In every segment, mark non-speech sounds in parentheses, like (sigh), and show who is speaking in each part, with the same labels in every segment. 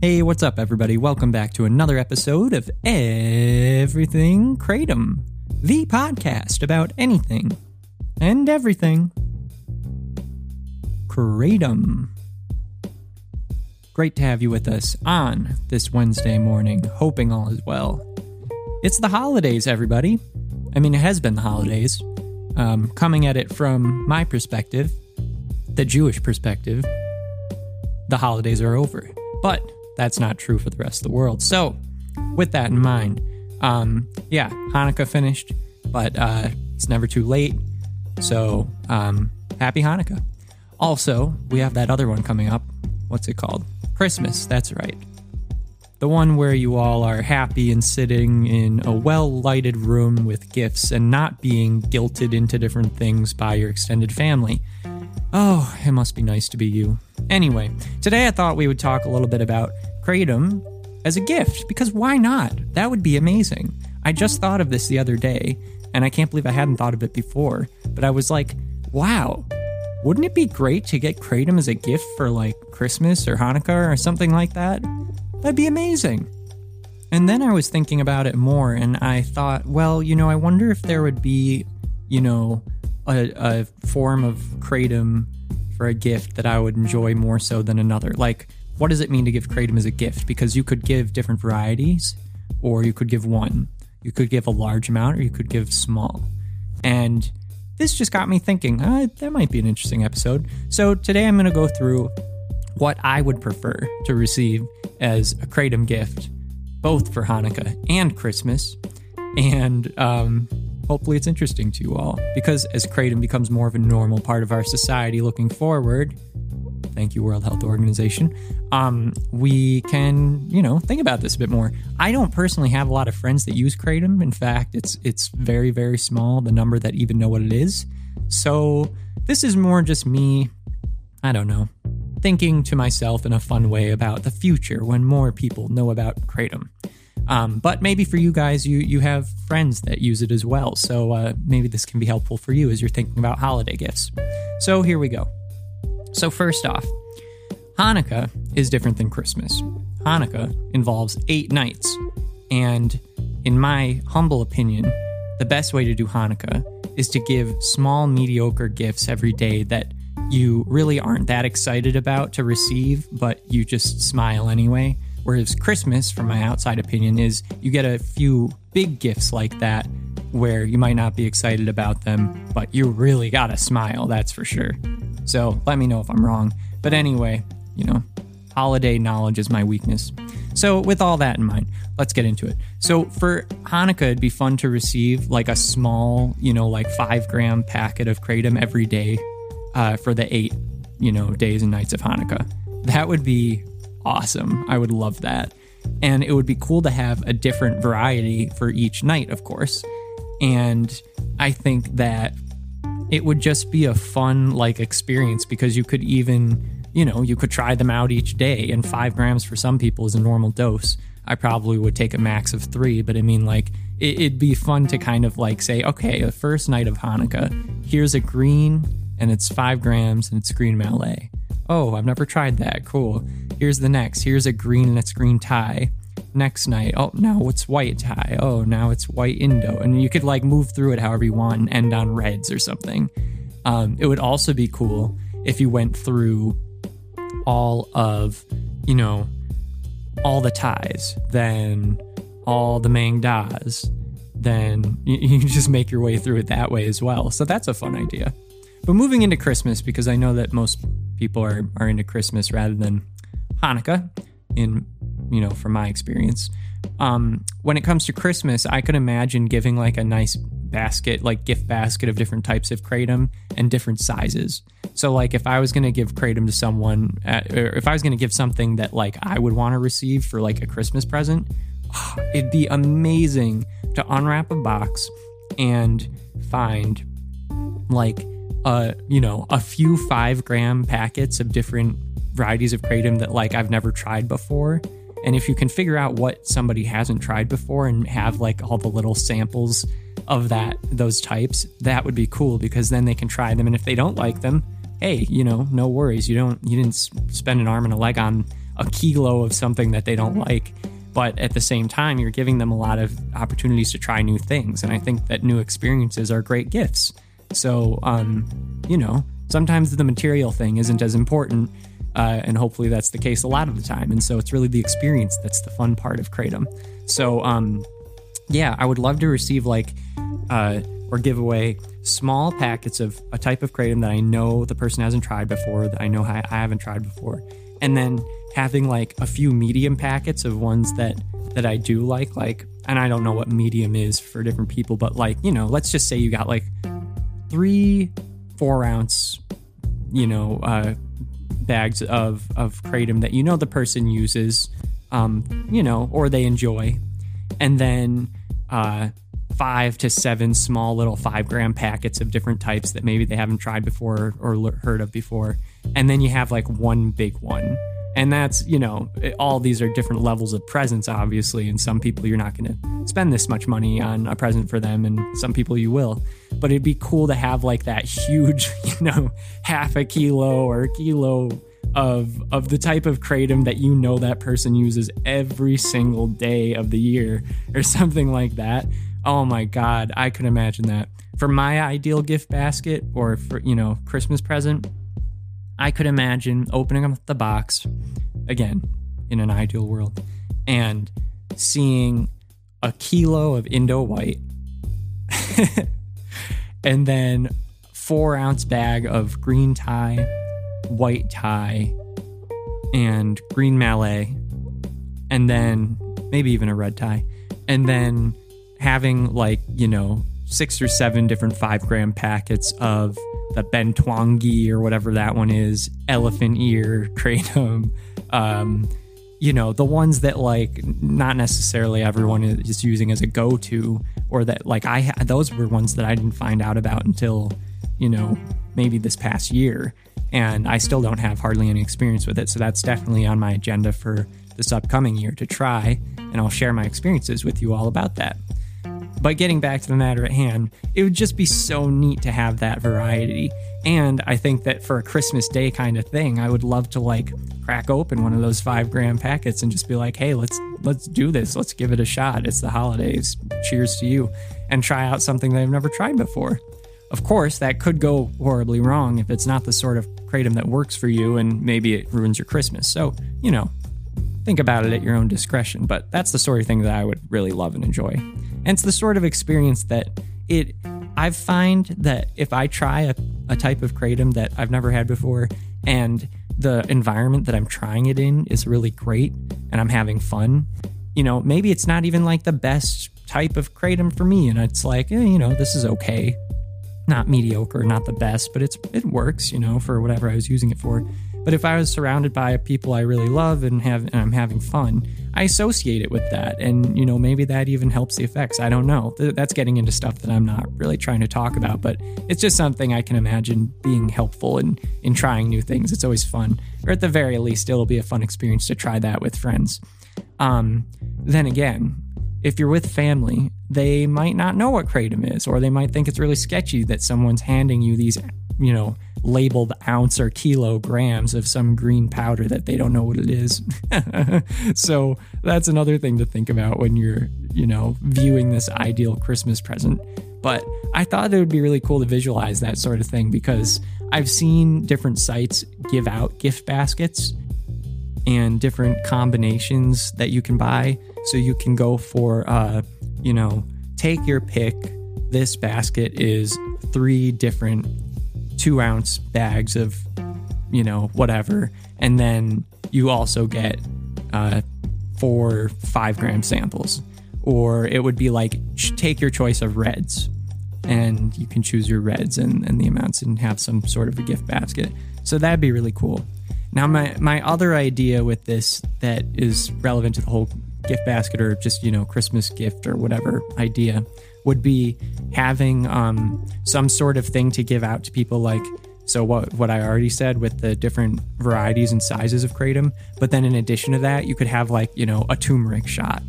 Speaker 1: Hey, what's up, everybody? Welcome back to another episode of Everything Kratom, the podcast about anything and everything. Kratom. Great to have you with us on this Wednesday morning, hoping all is well. It's the holidays, everybody. I mean, it has been the holidays. Um, coming at it from my perspective, the Jewish perspective, the holidays are over. But that's not true for the rest of the world. So, with that in mind, um, yeah, Hanukkah finished, but uh, it's never too late. So, um, happy Hanukkah. Also, we have that other one coming up. What's it called? Christmas. That's right. The one where you all are happy and sitting in a well lighted room with gifts and not being guilted into different things by your extended family. Oh, it must be nice to be you. Anyway, today I thought we would talk a little bit about Kratom as a gift, because why not? That would be amazing. I just thought of this the other day, and I can't believe I hadn't thought of it before, but I was like, wow, wouldn't it be great to get Kratom as a gift for like Christmas or Hanukkah or something like that? That'd be amazing. And then I was thinking about it more, and I thought, well, you know, I wonder if there would be, you know, a, a form of Kratom for a gift that I would enjoy more so than another. Like, what does it mean to give Kratom as a gift? Because you could give different varieties, or you could give one. You could give a large amount, or you could give small. And this just got me thinking, uh, that might be an interesting episode. So today I'm going to go through what I would prefer to receive as a Kratom gift, both for Hanukkah and Christmas. And um, hopefully it's interesting to you all, because as Kratom becomes more of a normal part of our society looking forward, thank you, World Health Organization, um, we can, you know, think about this a bit more. I don't personally have a lot of friends that use Kratom. In fact, it's it's very, very small, the number that even know what it is. So this is more just me, I don't know, thinking to myself in a fun way about the future when more people know about Kratom. Um, but maybe for you guys, you you have friends that use it as well. So uh, maybe this can be helpful for you as you're thinking about holiday gifts. So here we go. So first off, Hanukkah is different than Christmas. Hanukkah involves eight nights, and in my humble opinion, the best way to do Hanukkah is to give small, mediocre gifts every day that you really aren't that excited about to receive, but you just smile anyway. Whereas Christmas, from my outside opinion, is you get a few big gifts like that where you might not be excited about them, but you really gotta smile, that's for sure. So let me know if I'm wrong. But anyway, you know, holiday knowledge is my weakness. So, with all that in mind, let's get into it. So, for Hanukkah, it'd be fun to receive like a small, you know, like five gram packet of Kratom every day uh, for the eight, you know, days and nights of Hanukkah. That would be awesome. I would love that. And it would be cool to have a different variety for each night, of course. And I think that it would just be a fun like experience because you could even, you know, you could try them out each day. And five grams for some people is a normal dose. I probably would take a max of three, but I mean, like, it, it'd be fun to kind of like say, okay, the first night of Hanukkah, here's a green and it's five grams and it's green Malay. Oh, I've never tried that. Cool. Here's the next. Here's a green and it's green Thai. Next night, oh, now it's white Thai. Oh, now it's white Indo. And you could like move through it however you want and end on reds or something. Um, it would also be cool if you went through all of, you know, all the Thais, then all the Maeng Das, then you, (laughs) you just make your way through it that way as well. So that's a fun idea. But moving into Christmas, because I know that most people are, are into Christmas rather than Hanukkah, in you know, from my experience. Um, when it comes to Christmas, I could imagine giving like a nice basket, like gift basket of different types of kratom and different sizes. So, like, if I was going to give Kratom to someone, uh, or if I was going to give something that, like, I would want to receive for, like, a Christmas present, oh, (sighs) it'd be amazing to unwrap a box and find, like, uh, you know, a few five gram packets of different varieties of Kratom that, like, I've never tried before. And if you can figure out what somebody hasn't tried before and have, like, all the little samples of that, those types, that would be cool because then they can try them. And if they don't like them, hey, you know, no worries. You don't you didn't spend an arm and a leg on a kilo of something that they don't mm-hmm. like. But at the same time, you're giving them a lot of opportunities to try new things. And I think that new experiences are great gifts. So, um, you know, sometimes the material thing isn't as important. Uh, and hopefully that's the case a lot of the time. And so it's really the experience that's the fun part of Kratom. So, um, yeah, I would love to receive like, uh, or give away small packets of a type of kratom that I know the person hasn't tried before, that I know I haven't tried before, and then having like a few medium packets of ones that that I do like, like, and I don't know what medium is for different people, but like, you know, let's just say you got like three four ounce, you know, uh, bags of of kratom that you know the person uses, um, you know, or they enjoy, and then uh five to seven small little five gram packets of different types that maybe they haven't tried before or heard of before. And then you have like one big one. And that's, you know, all these are different levels of presents, obviously. And some people you're not going to spend this much money on a present for them, and some people you will. But it'd be cool to have like that huge, (laughs) you know, half a kilo or a kilo of of the type of kratom that you know that person uses every single day of the year (laughs) or something like that Oh my God, I could imagine that. For my ideal gift basket or for, you know, Christmas present, I could imagine opening up the box again in an ideal world and seeing a kilo of Indo White (laughs) and then four ounce bag of green Thai, white Thai, and green Malay, and then maybe even a red Thai, and then having like, you know, six or seven different five gram packets of the Bentuangie or whatever that one is, elephant ear, (laughs) kratom, um, you know, the ones that like not necessarily everyone is using as a go to, or that like I those were ones that I didn't find out about until, you know, maybe this past year. And I still don't have hardly any experience with it. So that's definitely on my agenda for this upcoming year to try. And I'll share my experiences with you all about that. But getting back to the matter at hand, it would just be so neat to have that variety. And I think that for a Christmas Day kind of thing, I would love to like crack open one of those five gram packets and just be like, hey, let's let's do this. Let's give it a shot. It's the holidays. Cheers to you. And try out something that I've never tried before. Of course, that could go horribly wrong if it's not the sort of kratom that works for you and maybe it ruins your Christmas. So, you know, think about it at your own discretion. But that's the sort of thing that I would really love and enjoy. And it's the sort of experience that it I find that if I try a, a type of kratom that I've never had before and the environment that I'm trying it in is really great and I'm having fun, you know, maybe it's not even like the best type of kratom for me. And it's like, eh, you know, this is okay. Not mediocre, not the best, but it's it works, you know, for whatever I was using it for. But if I was surrounded by people I really love and have and I'm having fun, I associate it with that. And you know, maybe that even helps the effects. I don't know. That's getting into stuff that I'm not really trying to talk about, but it's just something I can imagine being helpful in in trying new things. It's always fun. Or at the very least, it'll be a fun experience to try that with friends. Um, then again, if you're with family, they might not know what kratom is, or they might think it's really sketchy that someone's handing you these, you know, labeled ounce or kilograms of some green powder that they don't know what it is. (laughs) so that's another thing to think about when you're, you know, viewing this ideal Christmas present. But I thought it would be really cool to visualize that sort of thing because I've seen different sites give out gift baskets and different combinations that you can buy. So you can go for, uh, you know, take your pick. This basket is three different two ounce bags of, you know, whatever. And then you also get uh, four five gram samples. Or it would be like take your choice of reds. and you can choose your reds and, and the amounts and have some sort of a gift basket. So that'd be really cool. Now, my, my other idea with this that is relevant to the whole gift basket or just, you know, Christmas gift or whatever idea would be having um, some sort of thing to give out to people like so what what I already said with the different varieties and sizes of kratom, but then in addition to that, you could have like, you know, a turmeric shot.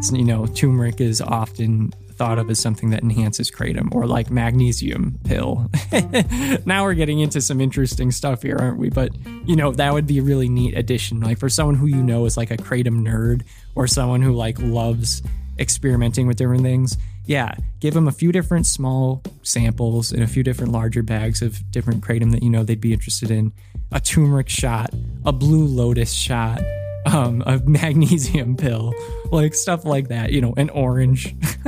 Speaker 1: So, you know, turmeric is often thought of as something that enhances kratom or like magnesium pill. (laughs) now we're getting into some interesting stuff here, aren't we? But you know, that would be a really neat addition. Like for someone who you know is like a kratom nerd or someone who like loves experimenting with different things. Yeah, give them a few different small samples and a few different larger bags of different kratom that you know they'd be interested in. A turmeric shot, a blue lotus shot, um, a (laughs) magnesium pill, like stuff like that, you know, an orange. (laughs)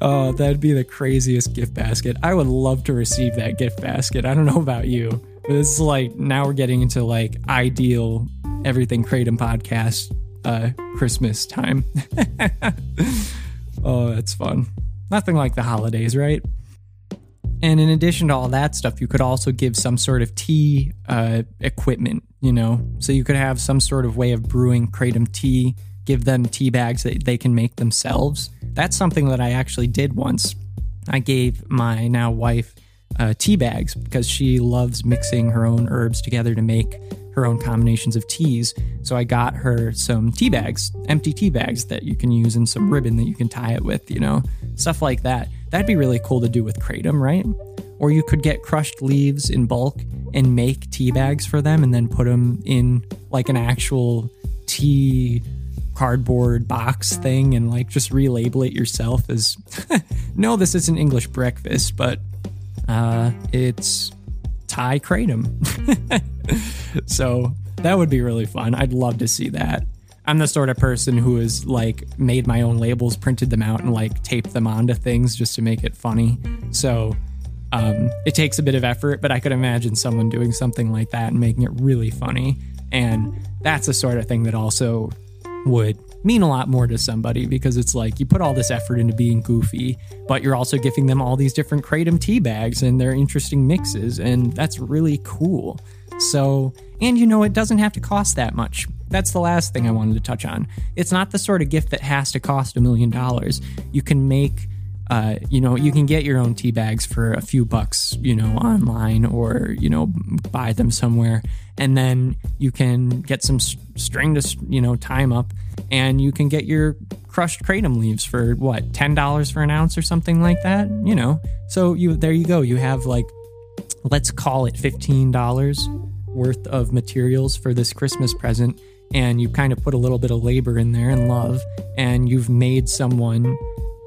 Speaker 1: oh, that'd be the craziest gift basket. I would love to receive that gift basket. I don't know about you, but is like now we're getting into like ideal everything kratom podcast uh Christmas time. (laughs) oh, that's fun. Nothing like the holidays, right? And in addition to all that stuff, you could also give some sort of tea uh, equipment, you know? So you could have some sort of way of brewing kratom tea, give them tea bags that they can make themselves. That's something that I actually did once. I gave my now wife uh, tea bags because she loves mixing her own herbs together to make her own combinations of teas. So I got her some tea bags, empty tea bags that you can use and some ribbon that you can tie it with, you know, stuff like that. That'd be really cool to do with kratom, right? Or you could get crushed leaves in bulk and make tea bags for them and then put them in like an actual tea cardboard box thing and like just relabel it yourself as (laughs) no, this isn't English breakfast, but uh, it's Thai kratom. (laughs) so that would be really fun. I'd love to see that. I'm the sort of person who has like made my own labels, printed them out, and like taped them onto things just to make it funny. So um, it takes a bit of effort, but I could imagine someone doing something like that and making it really funny. And that's the sort of thing that also would mean a lot more to somebody because it's like you put all this effort into being goofy, but you're also giving them all these different kratom tea bags and their interesting mixes, and that's really cool. So, and you know, it doesn't have to cost that much. That's the last thing I wanted to touch on. It's not the sort of gift that has to cost a million dollars. You can make uh, you know, you can get your own tea bags for a few bucks, you know, online or, you know, buy them somewhere. And then you can get some string to, you know, tie them up and you can get your crushed kratom leaves for what, $10 for an ounce or something like that, you know. So you, there you go. You have like, let's call it $15 worth of materials for this Christmas present. And you kind of put a little bit of labor in there and love, and you've made someone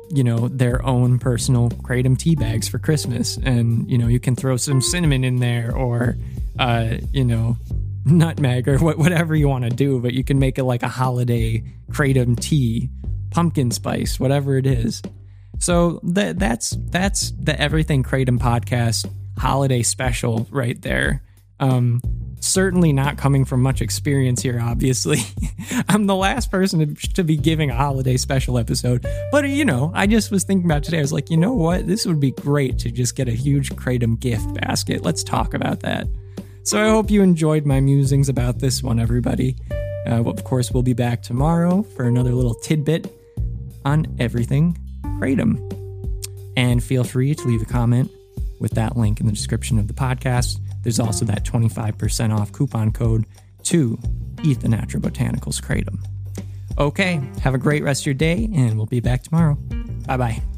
Speaker 1: you know their own personal kratom tea bags for christmas. And you know you can throw some cinnamon in there or uh you know (laughs) nutmeg or whatever you want to do but you can make it like a holiday kratom tea pumpkin spice whatever it is. So that that's that's the everything kratom podcast holiday special right there. Um certainly not coming from much experience here, obviously. (laughs) I'm the last person to, be giving a holiday special episode. But, you know, I just was thinking about today. I was like, you know what? This would be great to just get a huge Kratom gift basket. Let's talk about that. So I hope you enjoyed my musings about this one, everybody. Uh, of course, we'll be back tomorrow for another little tidbit on everything Kratom. And feel free to leave a comment with that link in the description of the podcast. There's also that 25% off coupon code to ETHA Natural Botanicals Kratom. Okay, have a great rest of your day, and we'll be back tomorrow. Bye bye.